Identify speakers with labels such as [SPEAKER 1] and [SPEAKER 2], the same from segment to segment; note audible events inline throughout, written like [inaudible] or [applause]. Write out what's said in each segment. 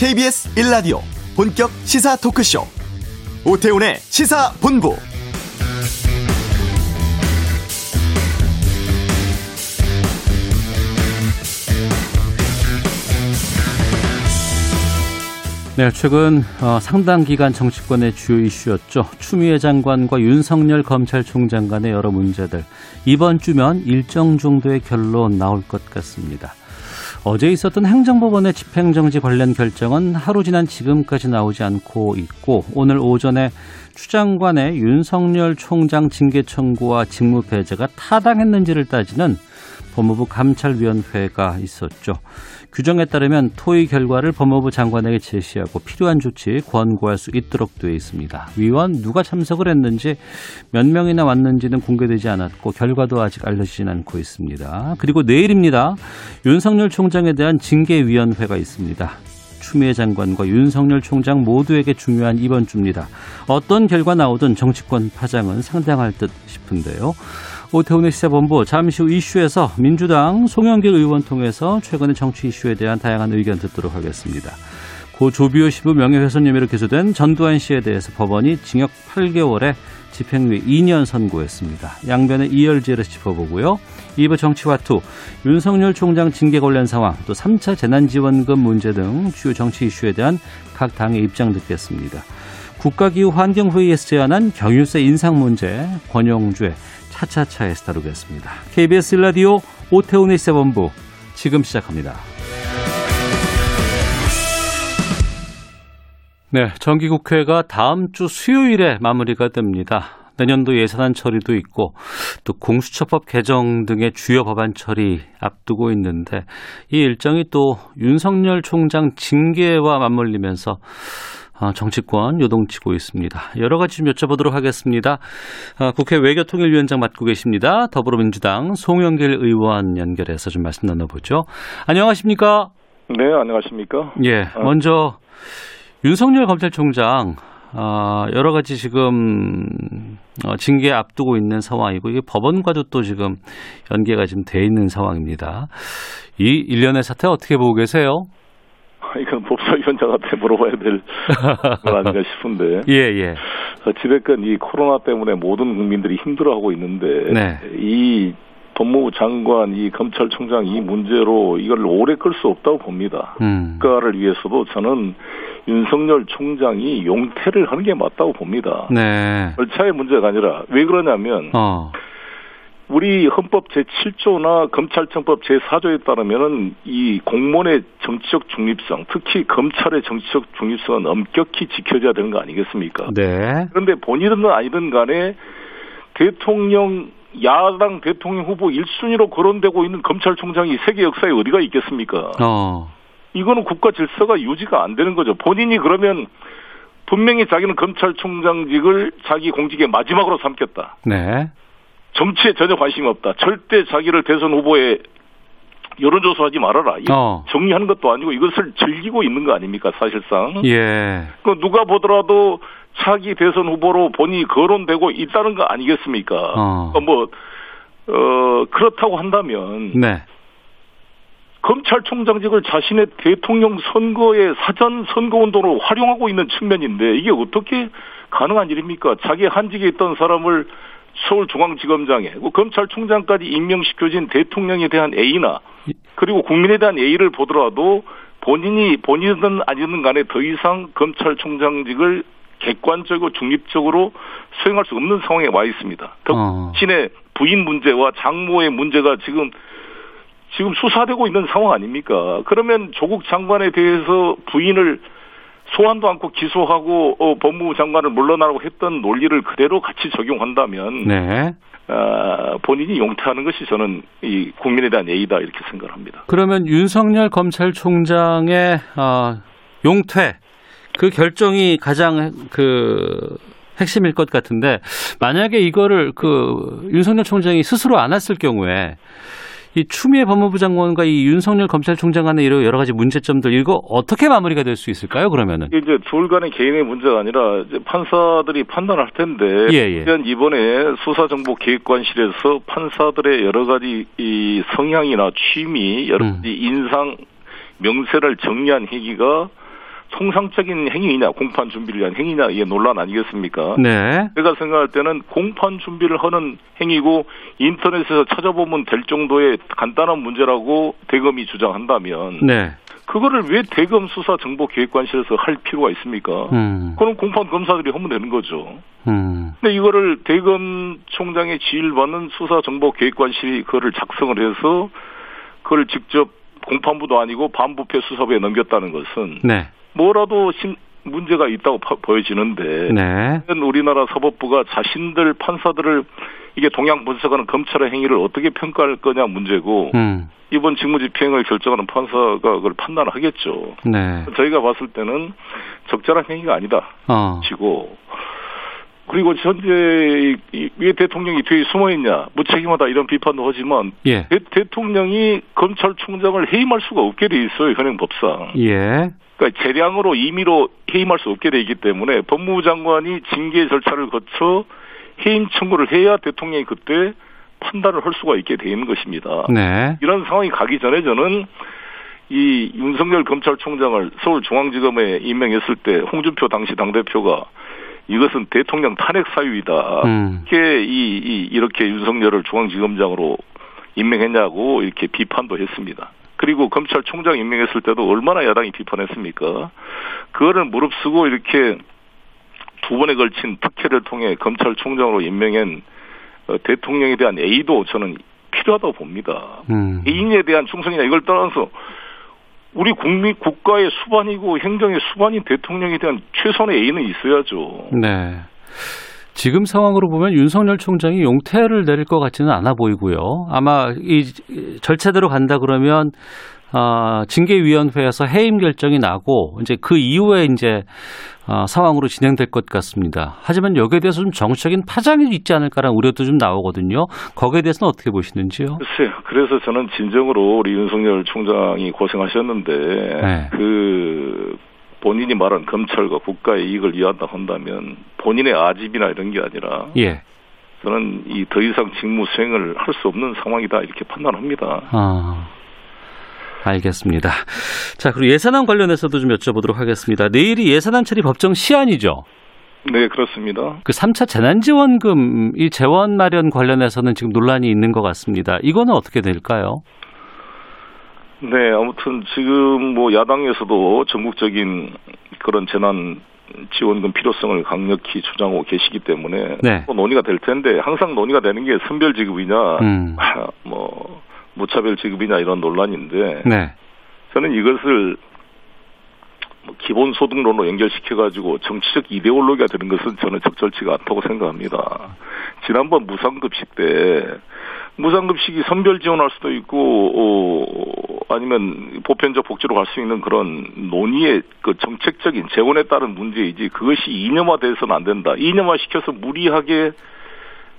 [SPEAKER 1] KBS 1라디오 본격 시사 토크쇼 오태훈의 시사본부
[SPEAKER 2] 네, 최근 어, 상당 기간 정치권의 주요 이슈였죠. 추미애 장관과 윤석열 검찰총장 간의 여러 문제들. 이번 주면 일정 정도의 결론 나올 것 같습니다. 어제 있었던 행정법원의 집행정지 관련 결정은 하루 지난 지금까지 나오지 않고 있고 오늘 오전에 추 장관의 윤석열 총장 징계 청구와 직무 배제가 타당했는지를 따지는 법무부 감찰위원회가 있었죠. 규정에 따르면 토의 결과를 법무부 장관에게 제시하고 필요한 조치 권고할 수 있도록 되어 있습니다. 위원 누가 참석을 했는지 몇 명이나 왔는지는 공개되지 않았고 결과도 아직 알려지진 않고 있습니다. 그리고 내일입니다. 윤석열 총장에 대한 징계위원회가 있습니다. 추미애 장관과 윤석열 총장 모두에게 중요한 이번 주입니다. 어떤 결과 나오든 정치권 파장은 상당할 듯 싶은데요. 오태훈의 시사본부 잠시 후 이슈에서 민주당 송영길 의원 통해서 최근의 정치 이슈에 대한 다양한 의견 듣도록 하겠습니다. 고 조비오 시부 명예훼손 혐의로 기소된 전두환 씨에 대해서 법원이 징역 8개월에 집행유예 2년 선고했습니다. 양변의 이열지를 짚어보고요. 2부 정치화투, 윤석열 총장 징계 관련 상황, 또 3차 재난지원금 문제 등 주요 정치 이슈에 대한 각 당의 입장 듣겠습니다. 국가기후 환경회의에서 제안한 경유세 인상 문제, 권영주의 차차차에서 다루겠습니다. KBS 라디오 오태훈의 시사본부 지금 시작합니다. 네, 정기국회가 다음 주 수요일에 마무리가 됩니다. 내년도 예산안 처리도 있고 또 공수처법 개정 등의 주요 법안 처리 앞두고 있는데 이 일정이 또 윤석열 총장 징계와 맞물리면서 어, 정치권 요동치고 있습니다. 여러 가지 좀 여쭤보도록 하겠습니다. 어, 국회 외교통일위원장 맡고 계십니다. 더불어민주당 송영길 의원 연결해서 좀 말씀 나눠보죠. 안녕하십니까?
[SPEAKER 3] 네, 안녕하십니까?
[SPEAKER 2] 예,
[SPEAKER 3] 어.
[SPEAKER 2] 먼저 윤석열 검찰총장 어, 여러 가지 지금 징계 앞두고 있는 상황이고 이게 법원과도 또 지금 연계가 지금 돼 있는 상황입니다. 이 일련의 사태 어떻게 보고 계세요?
[SPEAKER 3] 이건 법사위원장한테 물어봐야 될 건 아닌가 싶은데. [laughs]
[SPEAKER 2] 예, 예.
[SPEAKER 3] 어찌됐건 이 코로나 때문에 모든 국민들이 힘들어하고 있는데
[SPEAKER 2] 네.
[SPEAKER 3] 이 법무부 장관, 이 검찰총장 이 문제로 이걸 오래 끌 수 없다고 봅니다.
[SPEAKER 2] 음.
[SPEAKER 3] 국가를 위해서도 저는 윤석열 총장이 용퇴를 하는 게 맞다고 봅니다.
[SPEAKER 2] 네.
[SPEAKER 3] 절차의 문제가 아니라 왜 그러냐면
[SPEAKER 2] 어.
[SPEAKER 3] 우리 헌법 제7조나 검찰청법 제4조에 따르면은 이 공무원의 정치적 중립성, 특히 검찰의 정치적 중립성은 엄격히 지켜져야 되는 거 아니겠습니까?
[SPEAKER 2] 네.
[SPEAKER 3] 그런데 본인은 아니든 간에 대통령 야당 대통령 후보 1순위로 거론되고 있는 검찰총장이 세계 역사에 어디가 있겠습니까?
[SPEAKER 2] 어.
[SPEAKER 3] 이거는 국가 질서가 유지가 안 되는 거죠. 본인이 그러면 분명히 자기는 검찰총장직을 자기 공직의 마지막으로 삼겠다.
[SPEAKER 2] 네.
[SPEAKER 3] 정치에 전혀 관심이 없다. 절대 자기를 대선 후보에 여론조사하지 말아라.
[SPEAKER 2] 어.
[SPEAKER 3] 정리하는 것도 아니고 이것을 즐기고 있는 거 아닙니까, 사실상.
[SPEAKER 2] 예.
[SPEAKER 3] 그 누가 보더라도 차기 대선 후보로 본인이 거론되고 있다는 거 아니겠습니까?
[SPEAKER 2] 어.
[SPEAKER 3] 그러니까 뭐, 어, 그렇다고 한다면,
[SPEAKER 2] 네.
[SPEAKER 3] 검찰총장직을 자신의 대통령 선거의 사전 선거 운동으로 활용하고 있는 측면인데, 이게 어떻게 가능한 일입니까? 자기 한직에 있던 사람을 서울중앙지검장에 그 검찰총장까지 임명시켜진 대통령에 대한 A나 그리고 국민에 대한 A를 보더라도 본인이 본인은 아니든 간에 더 이상 검찰총장직을 객관적이고 중립적으로 수행할 수 없는 상황에 와 있습니다.
[SPEAKER 2] 어.
[SPEAKER 3] 신의 부인 문제와 장모의 문제가 지금 지금 수사되고 있는 상황 아닙니까? 그러면 조국 장관에 대해서 부인을 소환도 않고 기소하고 어, 법무부 장관을 물러나라고 했던 논리를 그대로 같이 적용한다면
[SPEAKER 2] 네.
[SPEAKER 3] 어, 본인이 용퇴하는 것이 저는 이 국민에 대한 예의다 이렇게 생각을 합니다.
[SPEAKER 2] 그러면 윤석열 검찰총장의 어, 용퇴 그 결정이 가장 그 핵심일 것 같은데 만약에 이거를 그 윤석열 총장이 스스로 안 했을 경우에 이 추미애 법무부 장관과 이 윤석열 검찰총장 간의 이런 여러 가지 문제점들 이거 어떻게 마무리가 될 수 있을까요? 그러면은
[SPEAKER 3] 이제 둘 간의 개인의 문제가 아니라 이제 판사들이 판단할 텐데
[SPEAKER 2] 예, 예.
[SPEAKER 3] 이번에 수사정보기획관실에서 판사들의 여러 가지 이 성향이나 취미 여러
[SPEAKER 2] 음.
[SPEAKER 3] 가지 인상 명세를 정리한 얘기가 통상적인 행위이냐, 공판 준비를 위한 행위냐, 이게 논란 아니겠습니까?
[SPEAKER 2] 네.
[SPEAKER 3] 제가 생각할 때는 공판 준비를 하는 행위고 인터넷에서 찾아보면 될 정도의 간단한 문제라고 대검이 주장한다면
[SPEAKER 2] 네.
[SPEAKER 3] 그거를 왜 대검 수사 정보 기획관실에서 할 필요가 있습니까?
[SPEAKER 2] 음.
[SPEAKER 3] 그럼 공판 검사들이 하면 되는 거죠.
[SPEAKER 2] 음.
[SPEAKER 3] 근데 이거를 대검 총장의 지휘를 받는 수사 정보 기획관실이 그거를 작성을 해서 그걸 직접 공판부도 아니고 반부패 수사부에 넘겼다는 것은
[SPEAKER 2] 네.
[SPEAKER 3] 뭐라도 심, 문제가 있다고 파- 보여지는데
[SPEAKER 2] 네.
[SPEAKER 3] 우리나라 사법부가 자신들 판사들을 이게 동양 분석하는 검찰의 행위를 어떻게 평가할 거냐 문제고
[SPEAKER 2] 음.
[SPEAKER 3] 이번 직무집행을 결정하는 판사가 그걸 판단을 하겠죠.
[SPEAKER 2] 네.
[SPEAKER 3] 저희가 봤을 때는 적절한 행위가 아니다.
[SPEAKER 2] 어.
[SPEAKER 3] 치고 그리고 현재 왜 대통령이 뒤에 숨어 있냐 무책임하다 이런 비판도 하지만
[SPEAKER 2] 예.
[SPEAKER 3] 대, 통령이 검찰총장을 해임할 수가 없게 돼 있어요 현행 법상.
[SPEAKER 2] 예.
[SPEAKER 3] 그러니까 재량으로 임의로 해임할 수 없게 돼 있기 때문에 법무부 장관이 징계 절차를 거쳐 해임 청구를 해야 대통령이 그때 판단을 할 수가 있게 돼 있는 것입니다.
[SPEAKER 2] 네.
[SPEAKER 3] 이런 상황이 가기 전에 저는 이 윤석열 검찰총장을 서울중앙지검에 임명했을 때 홍준표 당시 당대표가 이것은 대통령 탄핵 사유이다.
[SPEAKER 2] 음.
[SPEAKER 3] 이렇게 이, 이 이렇게 윤석열을 중앙지검장으로 임명했냐고 이렇게 비판도 했습니다. 그리고 검찰총장 임명했을 때도 얼마나 야당이 비판했습니까? 그거를 무릅쓰고 이렇게 두 번에 걸친 특혜를 통해 검찰총장으로 임명한 어, 대통령에 대한 A도 저는 필요하다고 봅니다.
[SPEAKER 2] 음.
[SPEAKER 3] 개인에 대한 충성이나 이걸 떠나서 우리 국민 국가의 수반이고 행정의 수반인 대통령에 대한 최선의 A는 있어야죠.
[SPEAKER 2] 네. 지금 상황으로 보면 윤석열 총장이 용태를 내릴 것 같지는 않아 보이고요. 아마 이 절차대로 간다 그러면 어, 징계위원회에서 해임 결정이 나고 이제 그 이후에 이제 어, 상황으로 진행될 것 같습니다. 하지만 여기에 대해서 좀 정치적인 파장이 있지 않을까라는 우려도 좀 나오거든요. 거기에 대해서는 어떻게 보시는지요?
[SPEAKER 3] 글쎄요. 그래서 저는 진정으로 우리 윤석열 총장이 고생하셨는데
[SPEAKER 2] 네.
[SPEAKER 3] 그 본인이 말한 검찰과 국가의 이익을 위한다 한다면 본인의 아집이나 이런 게 아니라
[SPEAKER 2] 예.
[SPEAKER 3] 저는 이 더 이상 직무 수행을 할 수 없는 상황이다 이렇게 판단합니다.
[SPEAKER 2] 아, 알겠습니다. 자, 그리고 예산안 관련해서도 좀 여쭤보도록 하겠습니다. 내일이 예산안 처리 법정 시한이죠.
[SPEAKER 3] 네 그렇습니다.
[SPEAKER 2] 그 3차 재난지원금 이 재원 마련 관련해서는 지금 논란이 있는 것 같습니다. 이거는 어떻게 될까요?
[SPEAKER 3] 네, 아무튼 지금 뭐 야당에서도 전국적인 그런 재난 지원금 필요성을 강력히 주장하고 계시기 때문에
[SPEAKER 2] 네.
[SPEAKER 3] 또 논의가 될 텐데 항상 논의가 되는 게 선별 지급이냐,
[SPEAKER 2] 음.
[SPEAKER 3] 아, [laughs] 뭐 무차별 지급이냐 이런 논란인데
[SPEAKER 2] 네.
[SPEAKER 3] 저는 이것을 뭐 기본 소득론으로 연결시켜 가지고 정치적 이데올로기가 되는 것은 저는 적절치가 않다고 생각합니다. 지난번 무상급식 때 무상급식이 선별 지원할 수도 있고 어, 아니면 보편적 복지로 갈 수 있는 그런 논의의 그 정책적인 재원에 따른 문제이지 그것이 이념화돼서는 안 된다. 이념화 시켜서 무리하게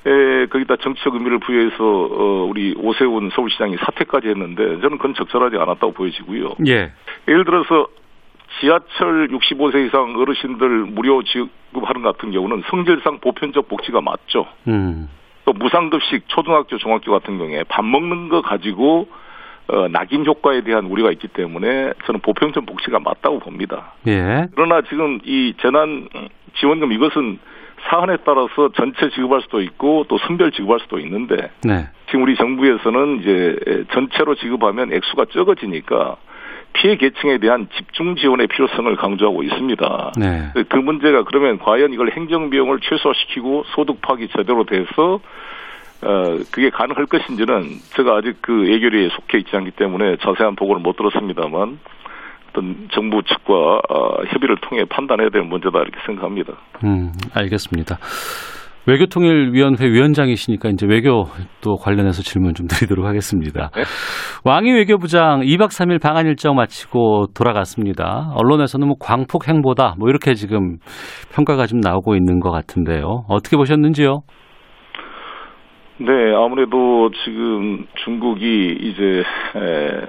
[SPEAKER 3] 에, 거기다 정치적 의미를 부여해서 어, 우리 오세훈 서울시장이 사퇴까지 했는데 저는 그건 적절하지 않았다고 보여지고요.
[SPEAKER 2] 예.
[SPEAKER 3] 예를 들어서 지하철 65세 이상 어르신들 무료 지급하는 것 같은 경우는 성질상 보편적 복지가 맞죠.
[SPEAKER 2] 음.
[SPEAKER 3] 또 무상급식 초등학교 중학교 같은 경우에 밥 먹는 거 가지고 어, 낙인 효과에 대한 우려가 있기 때문에 저는 보편적 복지가 맞다고 봅니다.
[SPEAKER 2] 예.
[SPEAKER 3] 그러나 지금 이 재난 지원금 이것은 사안에 따라서 전체 지급할 수도 있고 또 선별 지급할 수도 있는데
[SPEAKER 2] 네.
[SPEAKER 3] 지금 우리 정부에서는 이제 전체로 지급하면 액수가 적어지니까 피해 계층에 대한 집중 지원의 필요성을 강조하고 있습니다.
[SPEAKER 2] 네.
[SPEAKER 3] 그 문제가 그러면 과연 이걸 행정 비용을 최소화시키고 소득 파악이 제대로 돼서 어 그게 가능할 것인지는 제가 아직 그 예결위에 속해 있지 않기 때문에 자세한 보고를 못 들었습니다만 어떤 정부 측과 어, 협의를 통해 판단해야 될 문제다 이렇게 생각합니다.
[SPEAKER 2] 음, 알겠습니다. 외교통일위원회 위원장이시니까 이제 외교 또 관련해서 질문 좀 드리도록 하겠습니다.
[SPEAKER 3] 네?
[SPEAKER 2] 왕이 외교부장 2박 3일 방한 일정 마치고 돌아갔습니다. 언론에서는 뭐 광폭 행보다 뭐 이렇게 지금 평가가 좀 나오고 있는 것 같은데요. 어떻게 보셨는지요?
[SPEAKER 3] 네, 아무래도 지금 중국이 이제 에,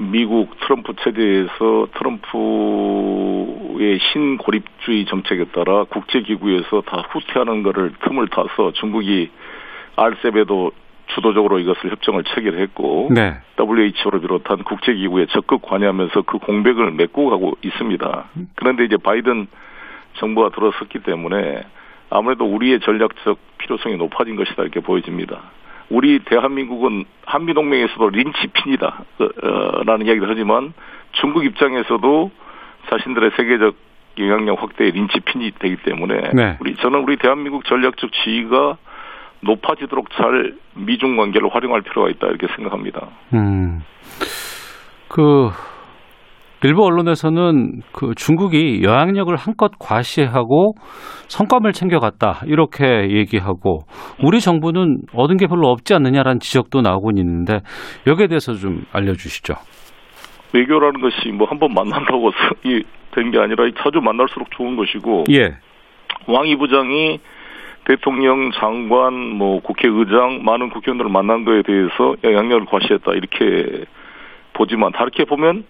[SPEAKER 3] 미국 트럼프 체제에서 트럼프의 신고립주의 정책에 따라 국제기구에서 다 후퇴하는 것을 틈을 타서 중국이 알셉에도 주도적으로 이것을 협정을 체결했고
[SPEAKER 2] 네.
[SPEAKER 3] WHO를 비롯한 국제기구에 적극 관여하면서 그 공백을 메꾸고 가고 있습니다. 그런데 이제 바이든 정부가 들어섰기 때문에 아무래도 우리의 전략적 필요성이 높아진 것이다 이렇게 보여집니다. 우리 대한민국은 한미동맹에서도 린치핀이다 어, 라는 이야기를 하지만 중국 입장에서도 자신들의 세계적 영향력 확대의 린치핀이 되기 때문에
[SPEAKER 2] 네.
[SPEAKER 3] 우리 저는 우리 대한민국 전략적 지위가 높아지도록 잘 미중 관계를 활용할 필요가 있다 이렇게 생각합니다.
[SPEAKER 2] 음. 그 일부 언론에서는 그 중국이 영향력을 한껏 과시하고 성과물 챙겨갔다 이렇게 얘기하고 우리 정부는 얻은 게 별로 없지 않느냐라는 지적도 나오고 있는데 여기에 대해서 좀 알려주시죠.
[SPEAKER 3] 외교라는 것이 뭐 한 번 만난다고 [laughs] 된 게 아니라 자주 만날수록 좋은 것이고
[SPEAKER 2] 예.
[SPEAKER 3] 왕이 부장이 대통령, 장관, 뭐 국회의장, 많은 국회의원들을 만난 거에 대해서 영향력을 과시했다 이렇게 보지만 다르게 보면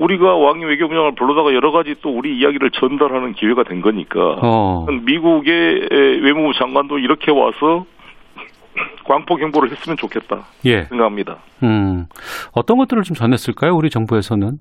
[SPEAKER 3] 우리가 왕이 외교부장을 불러다가 여러 가지 또 우리 이야기를 전달하는 기회가 된 거니까
[SPEAKER 2] 어.
[SPEAKER 3] 미국의 외무부 장관도 이렇게 와서 광포 경보를 했으면 좋겠다
[SPEAKER 2] 예.
[SPEAKER 3] 생각합니다.
[SPEAKER 2] 음. 어떤 것들을 좀 전했을까요? 우리 정부에서는?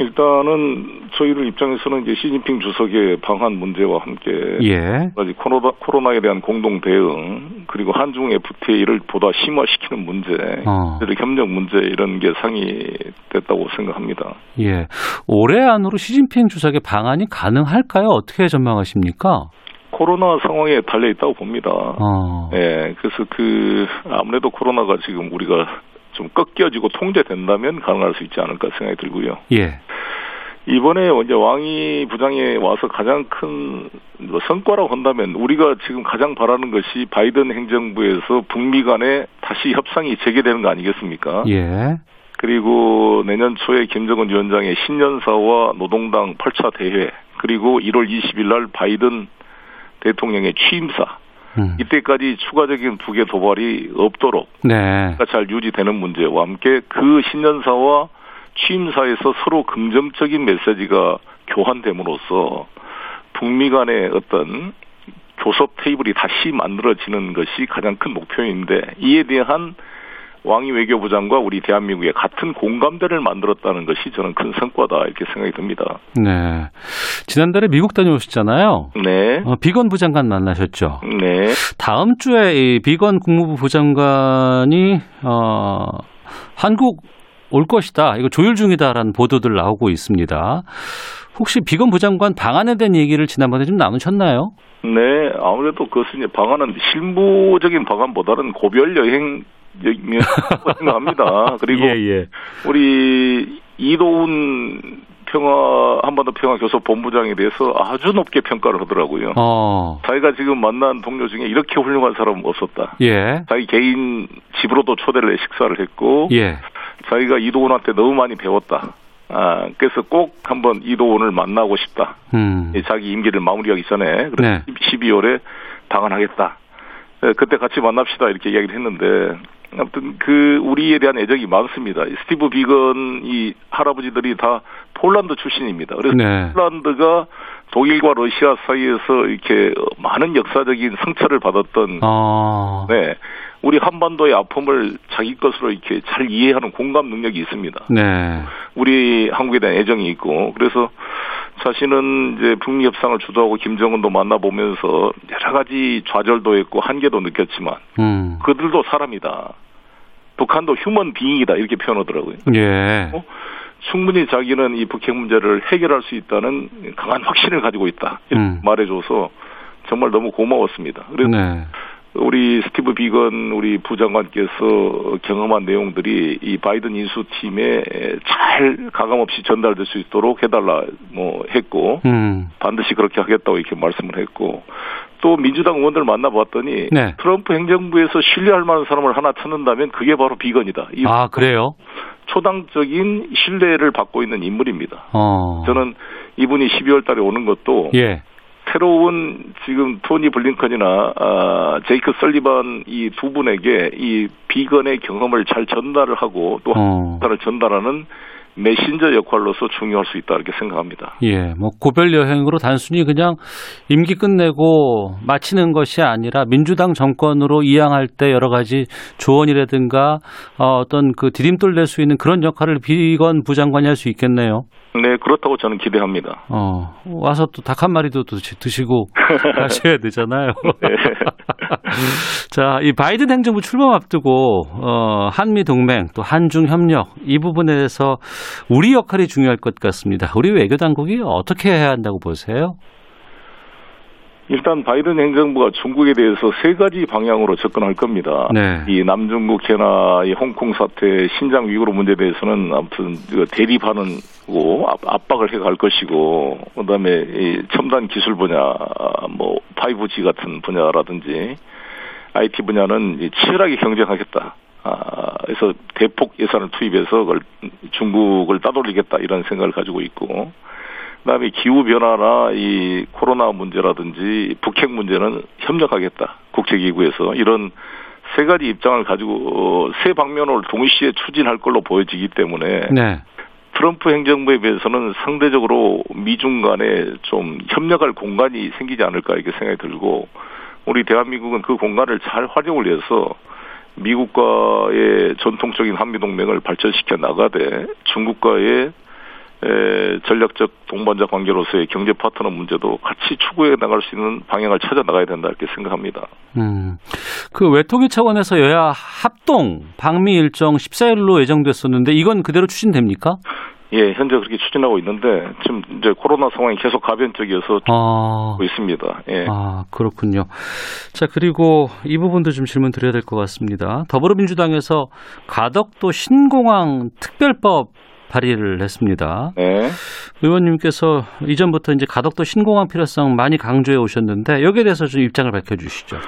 [SPEAKER 3] 일단은 저희들 입장에서는 이제 시진핑 주석의 방한 문제와 함께
[SPEAKER 2] 예.
[SPEAKER 3] 아직 코로나, 코로나에 대한 공동 대응 그리고 한중 FTA를 보다 심화시키는 문제,
[SPEAKER 2] 어.
[SPEAKER 3] 협력 문제 이런 게 상의됐다고 생각합니다.
[SPEAKER 2] 예. 올해 안으로 시진핑 주석의 방안이 가능할까요? 어떻게 전망하십니까?
[SPEAKER 3] 코로나 상황에 달려 있다고 봅니다.
[SPEAKER 2] 어.
[SPEAKER 3] 예, 그래서 그 아무래도 코로나가 지금 우리가 좀 꺾여지고 통제된다면 가능할 수 있지 않을까 생각이 들고요.
[SPEAKER 2] 예.
[SPEAKER 3] 이번에 이제 왕이 부장에 와서 가장 큰뭐 성과라고 한다면 우리가 지금 가장 바라는 것이 바이든 행정부에서 북미 간에 다시 협상이 재개되는 거 아니겠습니까?
[SPEAKER 2] 예.
[SPEAKER 3] 그리고 내년 초에 김정은 위원장의 신년사와 노동당 8차 대회 그리고 1월 20일 날 바이든 대통령의 취임사
[SPEAKER 2] 음.
[SPEAKER 3] 이때까지 추가적인 두개 도발이 없도록
[SPEAKER 2] 네.
[SPEAKER 3] 잘 유지되는 문제와 함께 그 신년사와 취임사에서 서로 긍정적인 메시지가 교환됨으로써 북미 간의 어떤 교섭 테이블이 다시 만들어지는 것이 가장 큰 목표인데 이에 대한 왕이 외교부장과 우리 대한민국의 같은 공감대를 만들었다는 것이 저는 큰 성과다 이렇게 생각이 듭니다.
[SPEAKER 2] 네. 지난달에 미국 다녀오셨잖아요.
[SPEAKER 3] 네.
[SPEAKER 2] 어, 비건 부장관 만나셨죠.
[SPEAKER 3] 네.
[SPEAKER 2] 다음 주에 이 비건 국무부 부장관이 어, 한국 올 것이다. 이거 조율 중이다라는 보도들 나오고 있습니다. 혹시 비건 부장관 방안에 대한 얘기를 지난번에 좀 나누셨나요?
[SPEAKER 3] 네, 아무래도 그것은 이제 방안은 실무적인 방안보다는 고별 여행 생각합니다. 그리고 [laughs]
[SPEAKER 2] 예, 예.
[SPEAKER 3] 우리 이도훈 평화 한반도 평화 교섭 본부장에 대해서 아주 높게 평가를 하더라고요.
[SPEAKER 2] 어.
[SPEAKER 3] 자기가 지금 만난 동료 중에 이렇게 훌륭한 사람은 없었다.
[SPEAKER 2] 예.
[SPEAKER 3] 자기 개인 집으로도 초대를 해 식사를 했고
[SPEAKER 2] 예.
[SPEAKER 3] 자기가 이도훈한테 너무 많이 배웠다. 아, 그래서 꼭 한번 이도훈을 만나고 싶다.
[SPEAKER 2] 음.
[SPEAKER 3] 예, 자기 임기를 마무리하기 전에 그래서
[SPEAKER 2] 네.
[SPEAKER 3] 12월에 방한하겠다. 예, 그때 같이 만납시다 이렇게 이야기를 했는데 아무튼 그 우리에 대한 애정이 많습니다. 이 스티브 비건 이 할아버지들이 다 폴란드 출신입니다. 그래서
[SPEAKER 2] 네.
[SPEAKER 3] 폴란드가 독일과 러시아 사이에서 이렇게 많은 역사적인 성찰을 받았던
[SPEAKER 2] 어.
[SPEAKER 3] 네. 우리 한반도의 아픔을 자기 것으로 이렇게 잘 이해하는 공감 능력이 있습니다.
[SPEAKER 2] 네.
[SPEAKER 3] 우리 한국에 대한 애정이 있고 그래서 자신은 이제 북미 협상을 주도하고 김정은도 만나보면서 여러 가지 좌절도 했고 한계도 느꼈지만
[SPEAKER 2] 음.
[SPEAKER 3] 그들도 사람이다. 북한도 휴먼 빙이다 이렇게 표현하더라고요.
[SPEAKER 2] 예.
[SPEAKER 3] 어? 충분히 자기는 이 북핵 문제를 해결할 수 있다는 강한 확신을 가지고 있다.
[SPEAKER 2] 음.
[SPEAKER 3] 말해줘서 정말 너무 고마웠습니다. 그래서
[SPEAKER 2] 네.
[SPEAKER 3] 우리 스티브 비건 우리 부장관께서 경험한 내용들이 이 바이든 인수팀에 잘 가감 없이 전달될 수 있도록 해달라 뭐 했고
[SPEAKER 2] 음.
[SPEAKER 3] 반드시 그렇게 하겠다고 이렇게 말씀을 했고 또 민주당 의원들 만나봤더니
[SPEAKER 2] 네.
[SPEAKER 3] 트럼프 행정부에서 신뢰할 만한 사람을 하나 찾는다면 그게 바로 비건이다. 이
[SPEAKER 2] 아, 그래요?
[SPEAKER 3] 초당적인 신뢰를 받고 있는 인물입니다.
[SPEAKER 2] 어.
[SPEAKER 3] 저는 이분이 12월 달에 오는 것도
[SPEAKER 2] 예.
[SPEAKER 3] 새로운 지금 토니 블링컨이나 아, 제이크 설리반 이 두 분에게 이 비건의 경험을 잘 전달을 하고 또
[SPEAKER 2] 어.
[SPEAKER 3] 를 전달하는 메신저 역할로서 중요할 수 있다 이렇게 생각합니다.
[SPEAKER 2] 예, 뭐 고별 여행으로 단순히 그냥 임기 끝내고 마치는 것이 아니라 민주당 정권으로 이양할 때 여러 가지 조언이라든가 어, 어떤 그 디딤돌 낼수 있는 그런 역할을 비건 부장관이 할 수 있겠네요.
[SPEAKER 3] 네, 그렇다고 저는 기대합니다.
[SPEAKER 2] 어, 와서 또 닭 한 마리도 드시 고 [laughs] 가셔야 되잖아요. 네. [laughs] 자, 이 바이든 행정부 출범 앞두고 어, 한미 동맹 또 한중 협력 이 부분에 대해서 우리 역할이 중요할 것 같습니다. 우리 외교 당국이 어떻게 해야 한다고 보세요?
[SPEAKER 3] 일단 바이든 행정부가 중국에 대해서 세 가지 방향으로 접근할 겁니다. 네. 이 남중국 해나 이 홍콩 사태, 신장 위구르 문제에 대해서는 아무튼 대립하는 고 압박을 해갈 것이고 그다음에 이 첨단 기술 분야, 뭐 5G 같은 분야라든지 IT 분야는 치열하게 경쟁하겠다. 아, 그래서 대폭 예산을 투입해서 그걸 중국을 따돌리겠다 이런 생각을 가지고 있고 그다음에 기후 변화나 이 코로나 문제라든지 북핵 문제는 협력하겠다 국제기구에서 이런 세 가지 입장을 가지고 세 방면을 동시에 추진할 걸로 보여지기 때문에 네. 트럼프 행정부에 비해서는 상대적으로 미중 간에 좀 협력할 공간이 생기지 않을까 이렇게 생각이 들고 우리 대한민국은 그 공간을 잘 활용을 해서 미국과의 전통적인 한미동맹을 발전시켜 나가되 중국과의 에, 전략적 동반자 관계로서의 경제 파트너 문제도 같이 추구해 나갈 수 있는 방향을 찾아 나가야 된다 이렇게 생각합니다. 음,
[SPEAKER 2] 그 외통위 차원에서 여야 합동 방미 일정 14일로 예정됐었는데 이건 그대로 추진됩니까?
[SPEAKER 3] 예, 현재 그렇게 추진하고 있는데 지금 이제 코로나 상황이 계속 가변적이어서 아, 있습니다. 예.
[SPEAKER 2] 아, 그렇군요. 자, 그리고 이 부분도 좀 질문 드려야 될 것 같습니다. 더불어민주당에서 가덕도 신공항 특별법 발의를 했습니다. 네. 의원님께서 이전부터 이제 가덕도 신공항 필요성 많이 강조해 오셨는데 여기에 대해서 좀 입장을 밝혀 주시죠.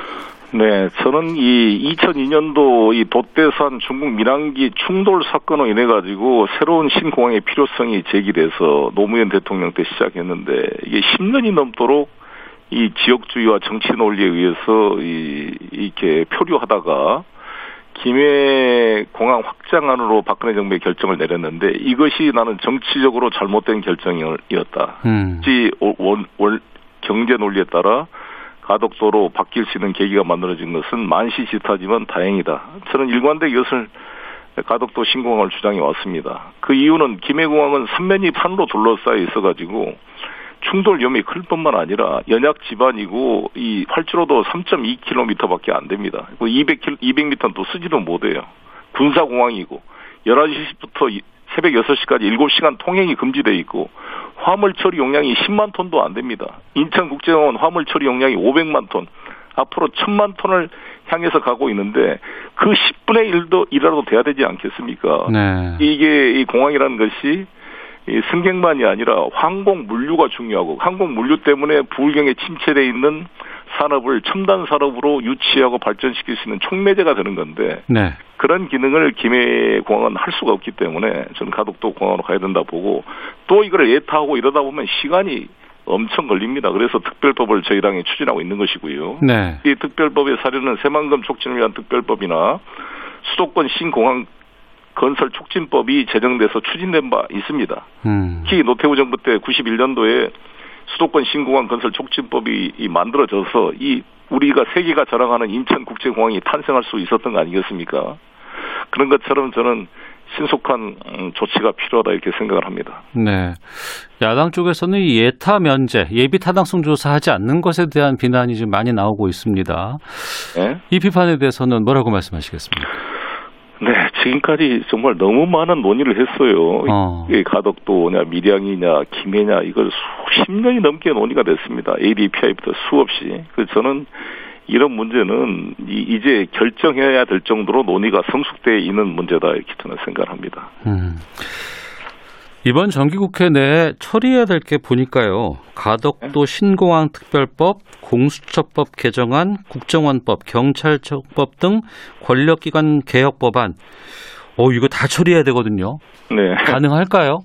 [SPEAKER 3] 네, 저는 이 2002년도 이 돛대산 중국 민항기 충돌 사건으로 인해 가지고 새로운 신공항의 필요성이 제기돼서 노무현 대통령 때 시작했는데 이게 10년이 넘도록 이 지역주의와 정치 논리에 의해서 이 이렇게 표류하다가 김해 공항 확장안으로 박근혜 정부의 결정을 내렸는데 이것이 나는 정치적으로 잘못된 결정이었다. 음. 원, 원, 경제 논리에 따라 가덕도로 바뀔 수 있는 계기가 만들어진 것은 만시지타지만 다행이다. 저는 일관되게 이것을 가덕도 신공항을 주장해 왔습니다. 그 이유는 김해공항은 삼면이 산으로 둘러싸여 있어가지고 충돌 위험이 클 뿐만 아니라 연약 지반이고 이 활주로도 3.2km밖에 안 됩니다. 200km, 200m는 또 쓰지도 못해요. 군사공항이고 11시부터 새벽 6시까지 7시간 통행이 금지돼 있고 화물 처리 용량이 10만 톤도 안 됩니다. 인천국제공항은 화물 처리 용량이 500만 톤. 앞으로 1000만 톤을 향해서 가고 있는데 그 10분의 1도 일하도 돼야 되지 않겠습니까? 네. 이게 이 공항이라는 것이 이 승객만이 아니라 항공 물류가 중요하고 항공 물류 때문에 부울경에 침체돼 있는 산업을 첨단 산업으로 유치하고 발전시킬 수 있는 촉매제가 되는 건데 네. 그런 기능을 김해 공항은 할 수가 없기 때문에 저는 가덕도 공항으로 가야 된다 보고 또 이걸 예타하고 이러다 보면 시간이 엄청 걸립니다. 그래서 특별법을 저희 당이 추진하고 있는 것이고요. 네. 이 특별법의 사례는 새만금 촉진을 위한 특별법이나 수도권 신공항 건설 촉진법이 제정돼서 추진된 바 있습니다. 음. 특히 노태우 정부 때 91년도에 수도권 신공항 건설 촉진법이 만들어져서 이 우리가 세계가 자랑하는 인천 국제공항이 탄생할 수 있었던 거 아니겠습니까? 그런 것처럼 저는 신속한 음, 조치가 필요하다 이렇게 생각을 합니다.
[SPEAKER 2] 네. 야당 쪽에서는 예타 면제, 예비 타당성 조사하지 않는 것에 대한 비난이 좀 많이 나오고 있습니다. 네? 이 비판에 대해서는 뭐라고 말씀하시겠습니까?
[SPEAKER 3] 네, 지금까지 정말 너무 많은 논의를 했어요. 어. 가덕도냐, 밀양이냐, 김해냐, 이걸 수십 년이 넘게 논의가 됐습니다. ADPI부터 수없이. 그래서 저는 이런 문제는 이제 결정해야 될 정도로 논의가 성숙되어 있는 문제다 이렇게 저는 생각합니다. 음.
[SPEAKER 2] 이번 정기국회 내에 처리해야 될 게 보니까요. 가덕도 네. 신공항 특별법, 공수처법 개정안, 국정원법, 경찰청법 등 권력기관 개혁 법안. 어, 이거 다 처리해야 되거든요. 네. 가능할까요?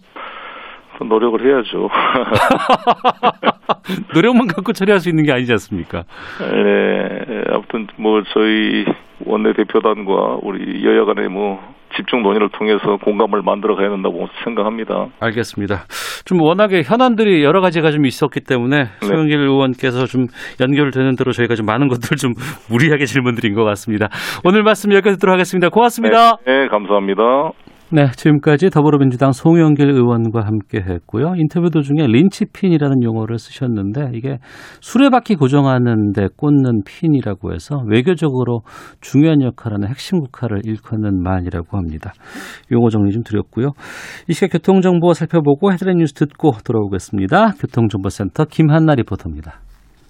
[SPEAKER 3] 노력을 해야죠. [laughs]
[SPEAKER 2] 노력만 갖고 처리할 수 있는 게 아니지 않습니까?
[SPEAKER 3] 네. 아무튼 뭐 저희 원내대표단과 우리 여야 간의 뭐 집중 논의를 통해서 공감을 만들어 가야 된다고 생각합니다.
[SPEAKER 2] 알겠습니다. 좀 워낙에 현안들이 여러 가지가 좀 있었기 때문에 네. 소영길 의원께서 좀 연결되는 대로 저희가 좀 많은 것들을 좀 무리하게 질문드린 것 같습니다. 오늘 말씀 여기까지 듣도록 하겠습니다. 고맙습니다.
[SPEAKER 3] 네, 네 감사합니다.
[SPEAKER 2] 네, 지금까지 더불어민주당 송영길 의원과 함께 했고요. 인터뷰 도중에 린치핀이라는 용어를 쓰셨는데 이게 수레바퀴 고정하는 데 꽂는 핀이라고 해서 외교적으로 중요한 역할하는 핵심 국화를 일컫는 말이라고 합니다. 용어 정리 좀 드렸고요. 이 시각 교통정보 살펴보고 헤드라인 뉴스 듣고 돌아오겠습니다. 교통정보센터 김한나 리포터입니다.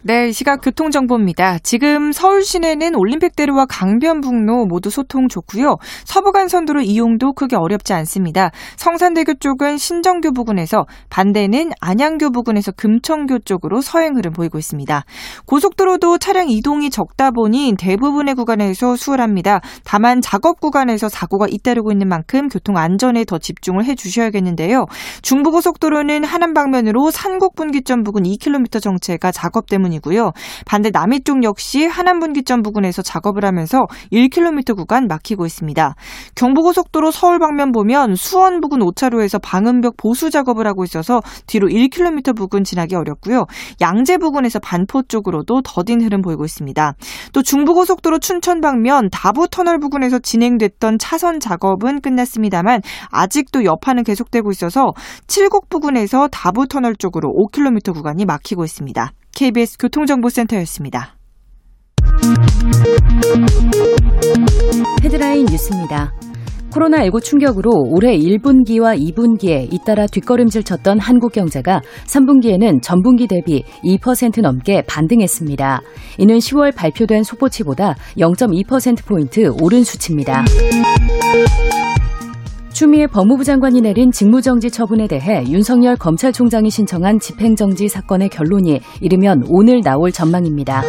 [SPEAKER 4] 네, 이 시각 교통정보입니다. 지금 서울 시내는 올림픽대로와 강변북로 모두 소통 좋고요. 서부간선도로 이용도 크게 어렵지 않습니다. 성산대교 쪽은 신정교 부근에서 반대는 안양교 부근에서 금천교 쪽으로 서행 흐름 보이고 있습니다. 고속도로도 차량 이동이 적다 보니 대부분의 구간에서 수월합니다. 다만 작업 구간에서 사고가 잇따르고 있는 만큼 교통 안전에 더 집중을 해 주셔야겠는데요. 중부고속도로는 하남 방면으로 산곡분기점 부근 2km 정체가 작업 때문입니다. 부분이고요. 반대 남이 쪽 역시 하남 분기점 부근에서 작업을 하면서 1km 구간 막히고 있습니다. 경부고속도로 서울 방면 보면 수원 부근 5차로에서 방음벽 보수 작업을 하고 있어서 뒤로 1km 부근 지나기 어렵고요. 양재 부근에서 반포 쪽으로도 더딘 흐름 보이고 있습니다. 또 중부고속도로 춘천 방면 다부 터널 부근에서 진행됐던 차선 작업은 끝났습니다만 아직도 여파는 계속되고 있어서 칠곡 부근에서 다부 터널 쪽으로 5km 구간이 막히고 있습니다. KBS 교통정보센터였습니다.
[SPEAKER 5] 헤드라인 뉴스입니다. 코로나19 충격으로 올해 1분기와 2분기에 잇따라 뒷걸음질 쳤던 한국 경제가 3분기에는 전분기 대비 2% 넘게 반등했습니다. 이는 10월 발표된 속보치보다 0.2%포인트 오른 수치입니다. 추미애 법무부 장관이 내린 직무정지 처분에 대해 윤석열 검찰총장이 신청한 집행정지 사건의 결론이 이르면 오늘 나올 전망입니다.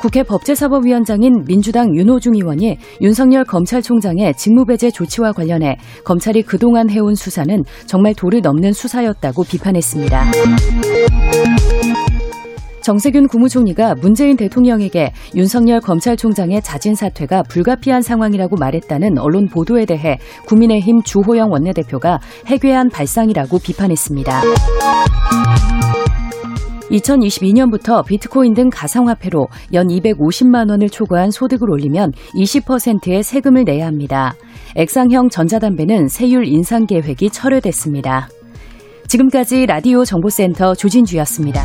[SPEAKER 5] 국회 법제사법위원장인 민주당 윤호중 의원이 윤석열 검찰총장의 직무배제 조치와 관련해 검찰이 그동안 해온 수사는 정말 도를 넘는 수사였다고 비판했습니다. 정세균 국무총리가 문재인 대통령에게 윤석열 검찰총장의 자진 사퇴가 불가피한 상황이라고 말했다는 언론 보도에 대해 국민의힘 주호영 원내대표가 해괴한 발상이라고 비판했습니다. 2022년부터 비트코인 등 가상화폐로 연 250만 원을 초과한 소득을 올리면 20%의 세금을 내야 합니다. 액상형 전자담배는 세율 인상 계획이 철회됐습니다. 지금까지 라디오 정보센터 조진주였습니다.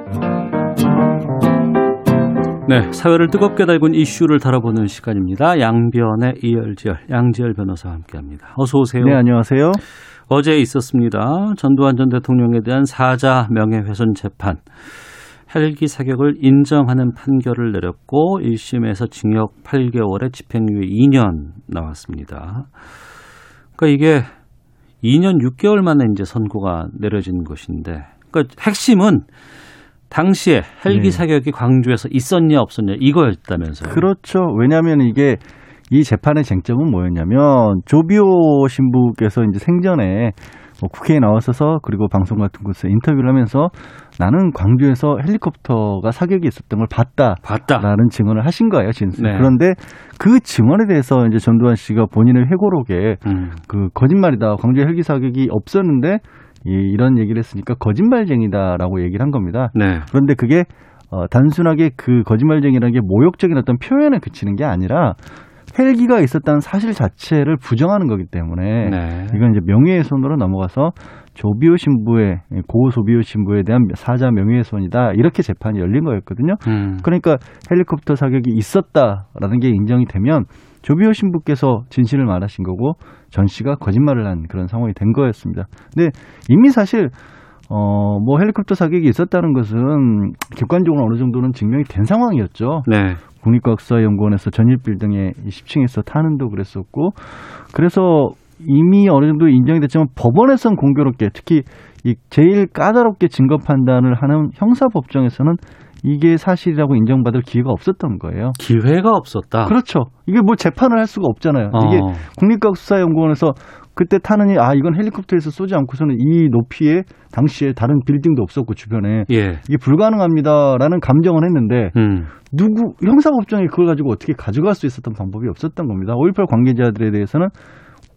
[SPEAKER 2] 네, 사회를 뜨겁게 달군 이슈를 다뤄보는 시간입니다. 양변의 이열지열, 양지열 변호사와 함께합니다. 어서 오세요.
[SPEAKER 6] 네, 안녕하세요.
[SPEAKER 2] 어제 있었습니다. 전두환 전 대통령에 대한 사자 명예훼손 재판. 헬기 사격을 인정하는 판결을 내렸고 1심에서 징역 8개월에 집행유예 2년 나왔습니다. 그러니까 이게 2년 6개월 만에 이제 선고가 내려진 것인데 그러니까 핵심은 당시에 헬기 네. 사격이 광주에서 있었냐 없었냐 이거였다면서요.
[SPEAKER 6] 그렇죠. 왜냐하면 이게 이 재판의 쟁점은 뭐였냐면 조비오 신부께서 이제 생전에 뭐 국회에 나왔어서 그리고 방송 같은 곳에 인터뷰를 하면서 나는 광주에서 헬리콥터가 사격이 있었던 걸 봤다. 봤다라는 증언을 하신 거예요, 진술. 네. 그런데 그 증언에 대해서 이제 전두환 씨가 본인의 회고록에 음. 그 거짓말이다. 광주 헬기 사격이 없었는데 이, 이런 얘기를 했으니까 거짓말쟁이다라고 얘기를 한 겁니다. 네. 그런데 그게 어, 단순하게 그 거짓말쟁이라는 게 모욕적인 어떤 표현에 그치는 게 아니라 헬기가 있었다는 사실 자체를 부정하는 거기 때문에 네. 이건 이제 명예훼손으로 넘어가서 조비오 신부의 고 조비오 신부에 대한 사자 명예훼손이다 이렇게 재판이 열린 거였거든요. 음. 그러니까 헬리콥터 사격이 있었다라는 게 인정이 되면 조비오 신부께서 진실을 말하신 거고 전 씨가 거짓말을 한 그런 상황이 된 거였습니다. 근데 이미 사실 어, 뭐 헬리콥터 사격이 있었다는 것은 객관적으로 어느 정도는 증명이 된 상황이었죠.
[SPEAKER 2] 네.
[SPEAKER 6] 국립과학수사연구원에서 전일 빌딩에 10층에서 타는도 그랬었고, 그래서 이미 어느 정도 인정이 됐지만 법원에서는 공교롭게 특히 이 제일 까다롭게 증거 판단을 하는 형사 법정에서는 이게 사실이라고 인정받을 기회가 없었던 거예요.
[SPEAKER 2] 기회가 없었다.
[SPEAKER 6] 그렇죠. 이게 뭐 재판을 할 수가 없잖아요.
[SPEAKER 2] 어.
[SPEAKER 6] 이게 국립과학수사연구원에서 그때 타느니 아 이건 헬리콥터에서 쏘지 않고서는 이 높이에 당시에 다른 빌딩도 없었고 주변에
[SPEAKER 2] 예.
[SPEAKER 6] 이게 불가능합니다라는 감정을 했는데
[SPEAKER 2] 음.
[SPEAKER 6] 누구 형사법정이 그걸 가지고 어떻게 가져갈 수 있었던 방법이 없었던 겁니다. 5.18 관계자들에 대해서는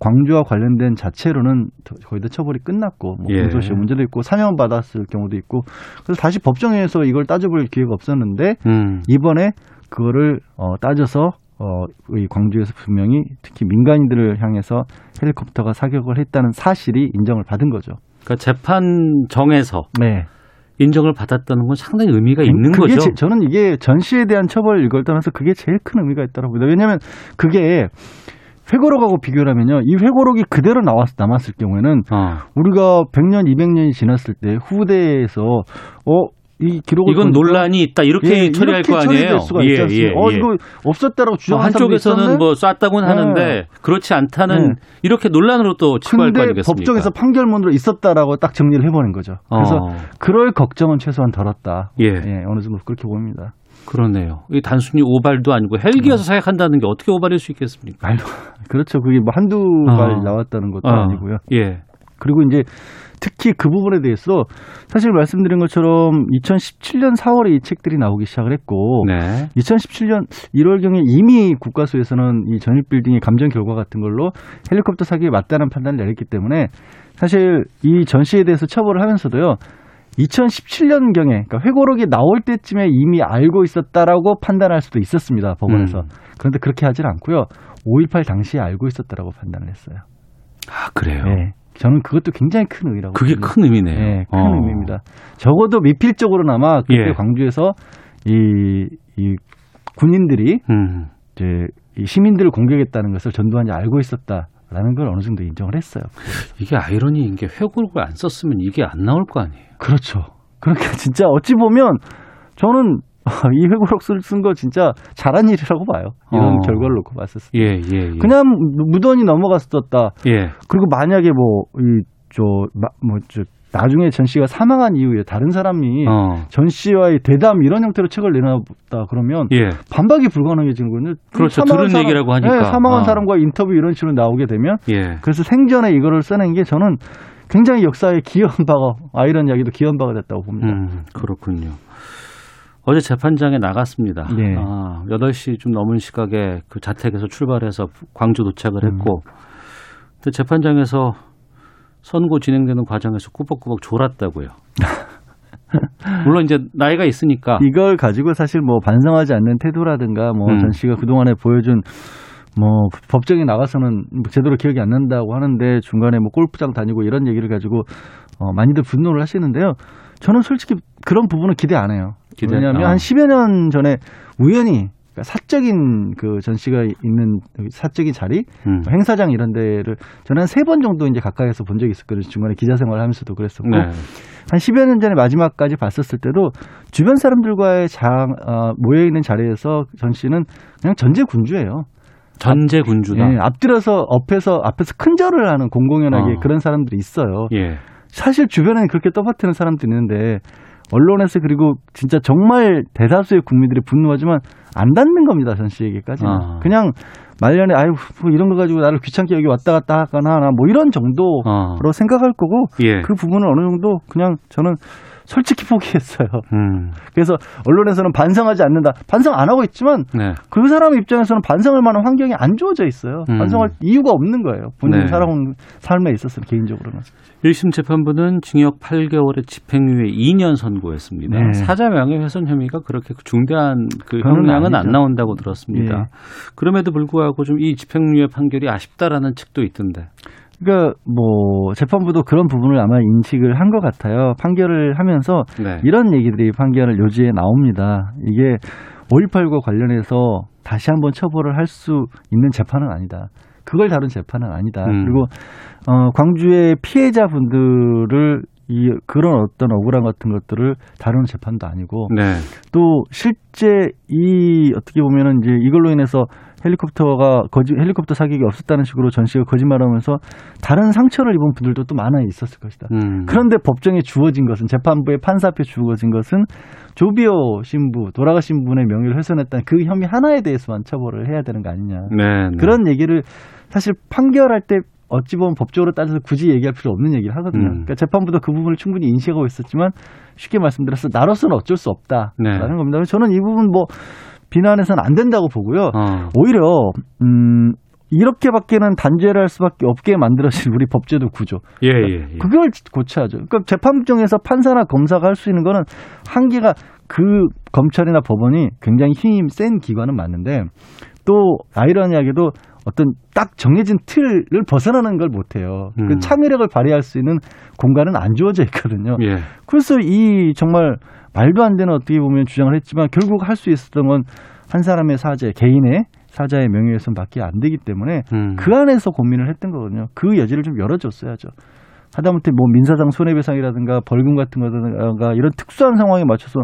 [SPEAKER 6] 광주와 관련된 자체로는 거의 다 처벌이 끝났고 뭐
[SPEAKER 2] 예.
[SPEAKER 6] 공소시효 문제도 있고 사형 받았을 경우도 있고 그래서 다시 법정에서 이걸 따져볼 기회가 없었는데
[SPEAKER 2] 음.
[SPEAKER 6] 이번에 그거를 어, 따져서 어, 이 광주에서 분명히 특히 민간인들을 향해서 헬리콥터가 사격을 했다는 사실이 인정을 받은 거죠.
[SPEAKER 2] 그러니까 재판정에서
[SPEAKER 6] 네.
[SPEAKER 2] 인정을 받았다는 건 상당히 의미가 있는
[SPEAKER 6] 그게
[SPEAKER 2] 거죠.
[SPEAKER 6] 제- 저는 이게 전시에 대한 처벌 이걸 떠나서 그게 제일 큰 의미가 있다고 봅니다. 왜냐하면 그게 회고록하고 비교를 하면요. 이 회고록이 그대로 나왔, 남았을 경우에는
[SPEAKER 2] 어.
[SPEAKER 6] 우리가 100년, 200년이 지났을 때 후대에서 어, 이 기록을
[SPEAKER 2] 이건
[SPEAKER 6] 보니까
[SPEAKER 2] 논란이 있다 이렇게
[SPEAKER 6] 예,
[SPEAKER 2] 처리할
[SPEAKER 6] 이렇게
[SPEAKER 2] 거 아니에요.
[SPEAKER 6] 수가 있지 않습니까? 어, 이거 없었다라고
[SPEAKER 2] 뭐
[SPEAKER 6] 주장하는
[SPEAKER 2] 한쪽에서는? 뭐 쐈다고는 하는데
[SPEAKER 6] 네.
[SPEAKER 2] 그렇지 않다는
[SPEAKER 6] 네.
[SPEAKER 2] 이렇게 논란으로 또 치부할 거 아니겠습니까?
[SPEAKER 6] 법정에서 판결문으로 있었다라고 딱 정리를 해버린 거죠. 그래서
[SPEAKER 2] 어,
[SPEAKER 6] 그럴 걱정은 최소한 덜었다.
[SPEAKER 2] 예.
[SPEAKER 6] 어느 정도 그렇게 보입니다.
[SPEAKER 2] 그러네요. 이 단순히 오발도 아니고 헬기에서
[SPEAKER 6] 네.
[SPEAKER 2] 사격한다는 게 어떻게 오발일 수 있겠습니까?
[SPEAKER 6] 아유, [laughs] 그렇죠. 그게 뭐 한두
[SPEAKER 2] 어.
[SPEAKER 6] 발 나왔다는 것도
[SPEAKER 2] 어,
[SPEAKER 6] 아니고요.
[SPEAKER 2] 예.
[SPEAKER 6] 그리고 이제 특히 그 부분에 대해서 사실 말씀드린 것처럼 2017년 4월에 이 책들이 나오기 시작을 했고
[SPEAKER 2] 네.
[SPEAKER 6] 2017년 1월경에 이미 국가수에서는 이 전입 빌딩의 감정 결과 같은 걸로 헬리콥터 사기에 맞다는 판단을 내렸기 때문에 사실 이 전시에 대해서 처벌을 하면서도요. 2017년경에 그러니까 회고록이 나올 때쯤에 이미 알고 있었다라고 판단할 수도 있었습니다 법원에서
[SPEAKER 2] 음.
[SPEAKER 6] 그런데 그렇게 하질 않고요 5.18 당시에 알고 있었다라고 판단을 했어요.
[SPEAKER 2] 아 그래요.
[SPEAKER 6] 네, 저는 그것도 굉장히 큰 의미라고.
[SPEAKER 2] 그게
[SPEAKER 6] 봅니다.
[SPEAKER 2] 큰 의미네요.
[SPEAKER 6] 네, 큰
[SPEAKER 2] 어.
[SPEAKER 6] 의미입니다. 적어도 미필적으로나마 그때
[SPEAKER 2] 예.
[SPEAKER 6] 광주에서 이, 이 군인들이
[SPEAKER 2] 음.
[SPEAKER 6] 이제 이 시민들을 공격했다는 것을 전두환이 알고 있었다 라는 걸 어느 정도 인정을 했어요.
[SPEAKER 2] 이게 아이러니인 게 회고록을 안 썼으면 이게 안 나올 거 아니에요.
[SPEAKER 6] 그렇죠. 그러니까 [laughs] 진짜 어찌 보면 저는 [laughs] 이 회고록 쓴거 진짜 잘한 일이라고 봐요. 이런
[SPEAKER 2] 어.
[SPEAKER 6] 결과를 놓고 봤었을 때.
[SPEAKER 2] 예, 예, 예.
[SPEAKER 6] 그냥 무던히 넘어갔었다.
[SPEAKER 2] 예.
[SPEAKER 6] 그리고 만약에 뭐, 이, 저, 마- 뭐, 저, 나중에 전 씨가 사망한 이후에 다른 사람이
[SPEAKER 2] 어.
[SPEAKER 6] 전 씨와의 대담 이런 형태로 책을 내놨다 그러면
[SPEAKER 2] 예.
[SPEAKER 6] 반박이 불가능해지는 거거든요.
[SPEAKER 2] 그렇죠.
[SPEAKER 6] 사망한
[SPEAKER 2] 들은 얘기라고 하니까.
[SPEAKER 6] 네, 사망한
[SPEAKER 2] 아.
[SPEAKER 6] 사람과 인터뷰 이런 식으로 나오게 되면
[SPEAKER 2] 예.
[SPEAKER 6] 그래서 생전에 이거를 써낸 게 저는 굉장히 역사에 기여한 바가 아이런 이야기도 기여한 바가 됐다고 봅니다.
[SPEAKER 2] 음, 그렇군요. 어제 재판장에 나갔습니다.
[SPEAKER 6] 네.
[SPEAKER 2] 아, 8시 좀 넘은 시각에 그 자택에서 출발해서 광주 도착을
[SPEAKER 6] 음.
[SPEAKER 2] 했고, 근데 재판장에서 선고 진행되는 과정에서 꾸벅꾸벅 졸았다고요. [laughs] 물론 이제 나이가 있으니까
[SPEAKER 6] 이걸 가지고 사실 뭐 반성하지 않는 태도라든가 뭐
[SPEAKER 2] 음.
[SPEAKER 6] 전 씨가 그동안에 보여준 뭐 법정에 나가서는 뭐 제대로 기억이 안 난다고 하는데 중간에 뭐 골프장 다니고 이런 얘기를 가지고 어 많이들 분노를 하시는데요. 저는 솔직히 그런 부분은 기대 안 해요.
[SPEAKER 2] 기대-
[SPEAKER 6] 왜냐하면
[SPEAKER 2] 어.
[SPEAKER 6] 한 10여 년 전에 우연히 그러니까 사적인 그전 씨가 있는 사적인 자리
[SPEAKER 2] 음.
[SPEAKER 6] 뭐 행사장 이런 데를 저는 한 세 번 정도 이제 가까이서 본 적이 있었거든요. 중간에 기자 생활을 하면서도 그랬었고
[SPEAKER 2] 네.
[SPEAKER 6] 한 10여 년 전에 마지막까지 봤었을 때도 주변 사람들과의 장, 어, 모여있는 자리에서 전 씨는 그냥 전제 군주예요.
[SPEAKER 2] 전제 군주다.
[SPEAKER 6] 예, 앞들어서 앞에서 앞에서 큰 절을 하는 공공연하게
[SPEAKER 2] 어.
[SPEAKER 6] 그런 사람들이 있어요.
[SPEAKER 2] 예.
[SPEAKER 6] 사실 주변에는 그렇게 떠받드는 사람도 있는데 언론에서 그리고 진짜 정말 대다수의 국민들이 분노하지만 안 닿는 겁니다 전 씨에게까지는
[SPEAKER 2] 아.
[SPEAKER 6] 그냥 말년에 아유 뭐 이런 거 가지고 나를 귀찮게 여기 왔다 갔다 하거나 나뭐 이런 정도로
[SPEAKER 2] 어.
[SPEAKER 6] 생각할 거고
[SPEAKER 2] 예.
[SPEAKER 6] 그 부분은 어느 정도 그냥 저는 솔직히 포기했어요.
[SPEAKER 2] 음.
[SPEAKER 6] 그래서 언론에서는 반성하지 않는다. 반성 안 하고 있지만
[SPEAKER 2] 네.
[SPEAKER 6] 그 사람 입장에서는 반성할 만한 환경이 안 주어져 있어요.
[SPEAKER 2] 음.
[SPEAKER 6] 반성할 이유가 없는 거예요. 본인이
[SPEAKER 2] 네.
[SPEAKER 6] 살아온 삶에 있어서는 개인적으로는.
[SPEAKER 2] 1심 재판부는 징역 8개월에 집행유예 2년 선고했습니다.
[SPEAKER 6] 네.
[SPEAKER 2] 사자 명예훼손 혐의가 그렇게 중대한 그 형량은 안
[SPEAKER 6] 아니죠.
[SPEAKER 2] 나온다고 들었습니다.
[SPEAKER 6] 예.
[SPEAKER 2] 그럼에도 불구하고 좀 이 집행유예 판결이 아쉽다라는 측도 있던데.
[SPEAKER 6] 그러니까 뭐 재판부도 그런 부분을 아마 인식을 한 것 같아요. 판결을 하면서
[SPEAKER 2] 네.
[SPEAKER 6] 이런 얘기들이 판결을 요지에 나옵니다. 이게 5.18과 관련해서 다시 한번 처벌을 할 수 있는 재판은 아니다. 그걸 다룬 재판은 아니다.
[SPEAKER 2] 음.
[SPEAKER 6] 그리고 어, 광주의 피해자분들을 이 그런 어떤 억울함 같은 것들을 다루는 재판도 아니고
[SPEAKER 2] 네.
[SPEAKER 6] 또 실제 이 어떻게 보면은 이제 이걸로 인해서 헬리콥터가 거짓 헬리콥터 사격이 없었다는 식으로 전 씨가 거짓말하면서 다른 상처를 입은 분들도 또 많아 있었을 것이다.
[SPEAKER 2] 음.
[SPEAKER 6] 그런데 법정에 주어진 것은 재판부의 판사 앞에 주어진 것은 조비오 신부 돌아가신 분의 명예를 훼손했다는 그 혐의 하나에 대해서만 처벌을 해야 되는 거 아니냐.
[SPEAKER 2] 네, 네.
[SPEAKER 6] 그런 얘기를 사실 판결할 때 어찌 보면 법적으로 따져서 굳이 얘기할 필요 없는 얘기를 하거든요.
[SPEAKER 2] 음.
[SPEAKER 6] 그러니까 재판부도 그 부분을 충분히 인식하고 있었지만 쉽게 말씀드려서 나로서는 어쩔 수 없다라는
[SPEAKER 2] 네.
[SPEAKER 6] 겁니다. 저는 이 부분 뭐 비난해서는 안 된다고 보고요.
[SPEAKER 2] 어.
[SPEAKER 6] 오히려 음 이렇게밖에는 단죄를 할 수밖에 없게 만들어진 우리 법제도 구조.
[SPEAKER 2] 예, 예, 예.
[SPEAKER 6] 그걸 고쳐야죠. 그러니까 재판정에서 판사나 검사가 할 수 있는 거는 한계가 그 검찰이나 법원이 굉장히 힘이 센 기관은 맞는데 또 아이러니하게도 어떤 딱 정해진 틀을 벗어나는 걸 못해요.
[SPEAKER 2] 음.
[SPEAKER 6] 그 참여력을 발휘할 수 있는 공간은 안 주어져 있거든요.
[SPEAKER 2] 예.
[SPEAKER 6] 그래서 이 정말 말도 안 되는 어떻게 보면 주장을 했지만 결국 할 수 있었던 건 한 사람의 사죄, 개인의 사자의 명예훼손밖에 안 되기 때문에
[SPEAKER 2] 음.
[SPEAKER 6] 그 안에서 고민을 했던 거거든요. 그 여지를 좀 열어줬어야죠. 하다못해 뭐 민사상 손해배상이라든가 벌금 같은 거든가 이런 특수한 상황에 맞춰서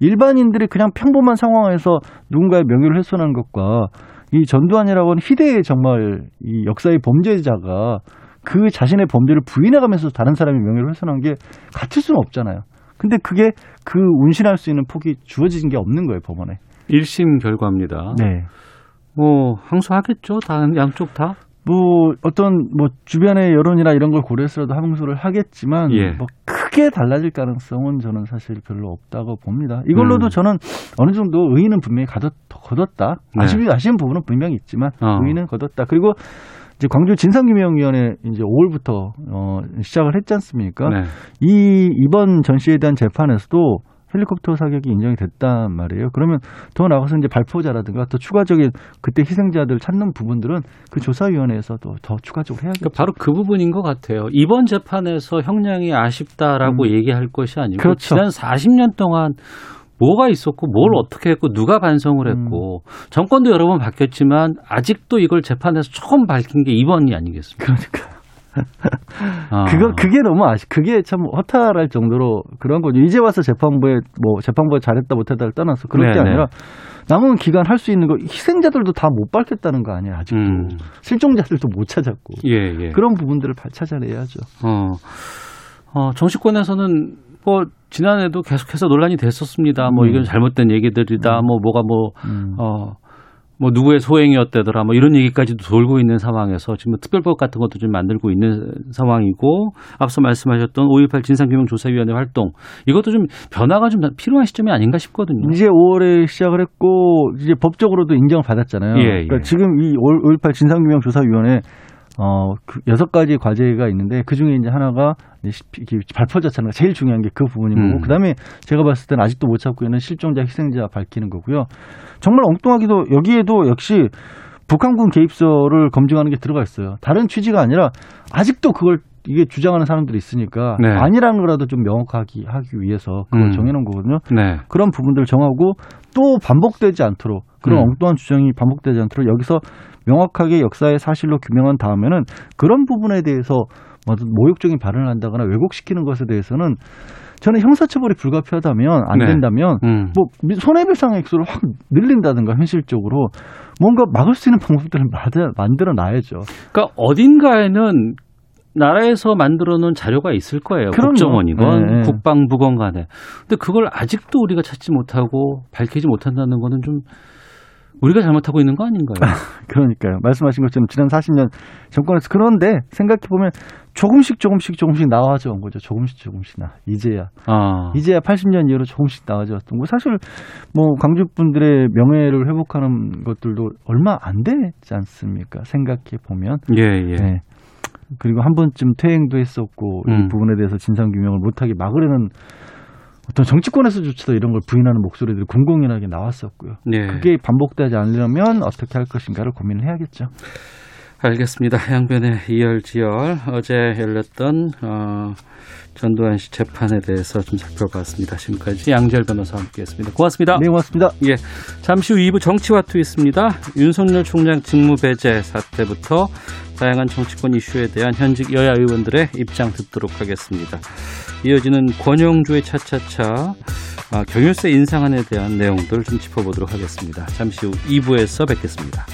[SPEAKER 6] 일반인들이 그냥 평범한 상황에서 누군가의 명예를 훼손한 것과 이 전두환이라고 하는 희대의 정말 이 역사의 범죄자가 그 자신의 범죄를 부인해가면서 다른 사람의 명예를 훼손한 게 같을 수는 없잖아요. 근데 그게 그 운신할 수 있는 폭이 주어진 게 없는 거예요, 법원에.
[SPEAKER 2] 1심 결과입니다.
[SPEAKER 6] 네.
[SPEAKER 2] 뭐 항소하겠죠. 다 양쪽 다.
[SPEAKER 6] 뭐 어떤 뭐 주변의 여론이나 이런 걸 고려해서라도 항소를 하겠지만
[SPEAKER 2] 예.
[SPEAKER 6] 뭐 크게 달라질 가능성은 저는 사실 별로 없다고 봅니다. 이걸로도
[SPEAKER 2] 음.
[SPEAKER 6] 저는 어느 정도 의의는 분명히 가뒀, 거뒀다.
[SPEAKER 2] 네.
[SPEAKER 6] 아쉬운 아쉬운 부분은 분명히 있지만
[SPEAKER 2] 어.
[SPEAKER 6] 의의는 거뒀다. 그리고 이제 광주 진상규명위원회 이제 5월부터 어 시작을 했지 않습니까?
[SPEAKER 2] 네.
[SPEAKER 6] 이 이번 전시에 대한 재판에서도 헬리콥터 사격이 인정이 됐단 말이에요. 그러면 더 나아가서 이제 발포자라든가 또 추가적인 그때 희생자들 찾는 부분들은 그 조사위원회에서도 더 추가적으로 해야겠죠.
[SPEAKER 2] 그러니까 바로 그 부분인 것 같아요. 이번 재판에서 형량이 아쉽다라고 얘기할 것이 아니고
[SPEAKER 6] 음. 그렇죠.
[SPEAKER 2] 지난 40년 동안 뭐가 있었고 뭘
[SPEAKER 6] 음.
[SPEAKER 2] 어떻게 했고 누가 반성을 했고 정권도 여러 번 바뀌었지만 아직도 이걸 재판에서 처음 밝힌 게 이번이 아니겠습니까?
[SPEAKER 6] 그러니까
[SPEAKER 2] 아.
[SPEAKER 6] 그거 그게 너무 아쉽. 그게 참 허탈할 정도로 그런 거죠. 이제 와서 재판부에 뭐 재판부에 잘했다 못했다를 떠나서 그럴 게
[SPEAKER 2] 네, 네.
[SPEAKER 6] 아니라 남은 기간 할 수 있는 거 희생자들도 다 못 밝혔다는 거 아니에요 아직도
[SPEAKER 2] 음.
[SPEAKER 6] 실종자들도 못 찾았고
[SPEAKER 2] 예, 예.
[SPEAKER 6] 그런 부분들을 발- 찾아내야죠.
[SPEAKER 2] 어, 어, 정치권에서는 뭐 지난해도 계속해서 논란이 됐었습니다. 뭐
[SPEAKER 6] 음.
[SPEAKER 2] 이건 잘못된 얘기들이다. 뭐 뭐가 뭐
[SPEAKER 6] 음.
[SPEAKER 2] 어, 뭐 누구의 소행이었대더라. 뭐 이런 얘기까지도 돌고 있는 상황에서 지금 뭐 특별법 같은 것도 좀 만들고 있는 상황이고 앞서 말씀하셨던 5.18 진상규명조사위원회 활동 이것도 좀 변화가 좀 필요한 시점이 아닌가 싶거든요.
[SPEAKER 6] 이제 5월에 시작을 했고 이제 법적으로도 인정을 받았잖아요.
[SPEAKER 2] 예,
[SPEAKER 6] 그러니까
[SPEAKER 2] 예.
[SPEAKER 6] 지금 이 5.18 진상규명조사위원회 어, 그 여섯 가지 과제가 있는데 그 중에 이제 하나가 발포 자체가 제일 중요한 게 그 부분인 거고
[SPEAKER 2] 음.
[SPEAKER 6] 그 다음에 제가 봤을 때는 아직도 못 찾고 있는 실종자, 희생자 밝히는 거고요. 정말 엉뚱하기도 여기에도 역시 북한군 개입설을 검증하는 게 들어가 있어요. 다른 취지가 아니라 아직도 그걸 이게 주장하는 사람들이 있으니까
[SPEAKER 2] 네.
[SPEAKER 6] 아니라는 거라도 좀 명확하게 하기 위해서 그걸
[SPEAKER 2] 음.
[SPEAKER 6] 정해놓은 거거든요.
[SPEAKER 2] 네.
[SPEAKER 6] 그런 부분들 정하고 또 반복되지 않도록 그런
[SPEAKER 2] 음.
[SPEAKER 6] 엉뚱한 주장이 반복되지 않도록 여기서 명확하게 역사의 사실로 규명한 다음에는 그런 부분에 대해서 뭐 모욕적인 발언을 한다거나 왜곡시키는 것에 대해서는 저는 형사처벌이 불가피하다면 안
[SPEAKER 2] 네.
[SPEAKER 6] 된다면
[SPEAKER 2] 음.
[SPEAKER 6] 뭐 손해배상 액수를 확 늘린다든가 현실적으로 뭔가 막을 수 있는 방법들을 [laughs] 만들어- 만들어 놔야죠.
[SPEAKER 2] 그러니까 어딘가에는 나라에서 만들어 놓은 자료가 있을 거예요.
[SPEAKER 6] 그럼요.
[SPEAKER 2] 국정원이건
[SPEAKER 6] 네, 네.
[SPEAKER 2] 국방부건 간에. 근데 그걸 아직도 우리가 찾지 못하고 밝히지 못한다는 거는 좀 우리가 잘못하고 있는 거 아닌가요? [laughs]
[SPEAKER 6] 그러니까요. 말씀하신 것처럼 지난 40년 정권에서 그런데 생각해 보면 조금씩 조금씩 조금씩 나와져 온 거죠. 조금씩 조금씩 나. 이제야
[SPEAKER 2] 아.
[SPEAKER 6] 이제야 80년 이후로 조금씩 나아져 왔던 거. 사실 뭐 광주 분들의 명예를 회복하는 것들도 얼마 안 되지 않습니까? 생각해 보면.
[SPEAKER 2] 예, 예.
[SPEAKER 6] 네. 그리고 한 번쯤 퇴행도 했었고
[SPEAKER 2] 음.
[SPEAKER 6] 이 부분에 대해서 진상 규명을 못하게 막으려는 어떤 정치권에서조차도 이런 걸 부인하는 목소리들이 공공연하게 나왔었고요.
[SPEAKER 2] 예.
[SPEAKER 6] 그게 반복되지 않으려면 어떻게 할 것인가를 고민을 해야겠죠.
[SPEAKER 2] 알겠습니다. 양변의 이열지열 어제 열렸던 어, 전두환 씨 재판에 대해서 좀 살펴봤습니다. 지금까지 양지열 변호사와 함께했습니다. 고맙습니다.
[SPEAKER 6] 네, 고맙습니다.
[SPEAKER 2] 예, 잠시 후 2부 정치와 투 있습니다. 윤석열 총장 직무 배제 사태부터 다양한 정치권 이슈에 대한 현직 여야 의원들의 입장 듣도록 하겠습니다. 이어지는 권영주의 차차차 아, 경유세 인상안에 대한 내용들 좀 짚어보도록 하겠습니다. 잠시 후 2부에서 뵙겠습니다.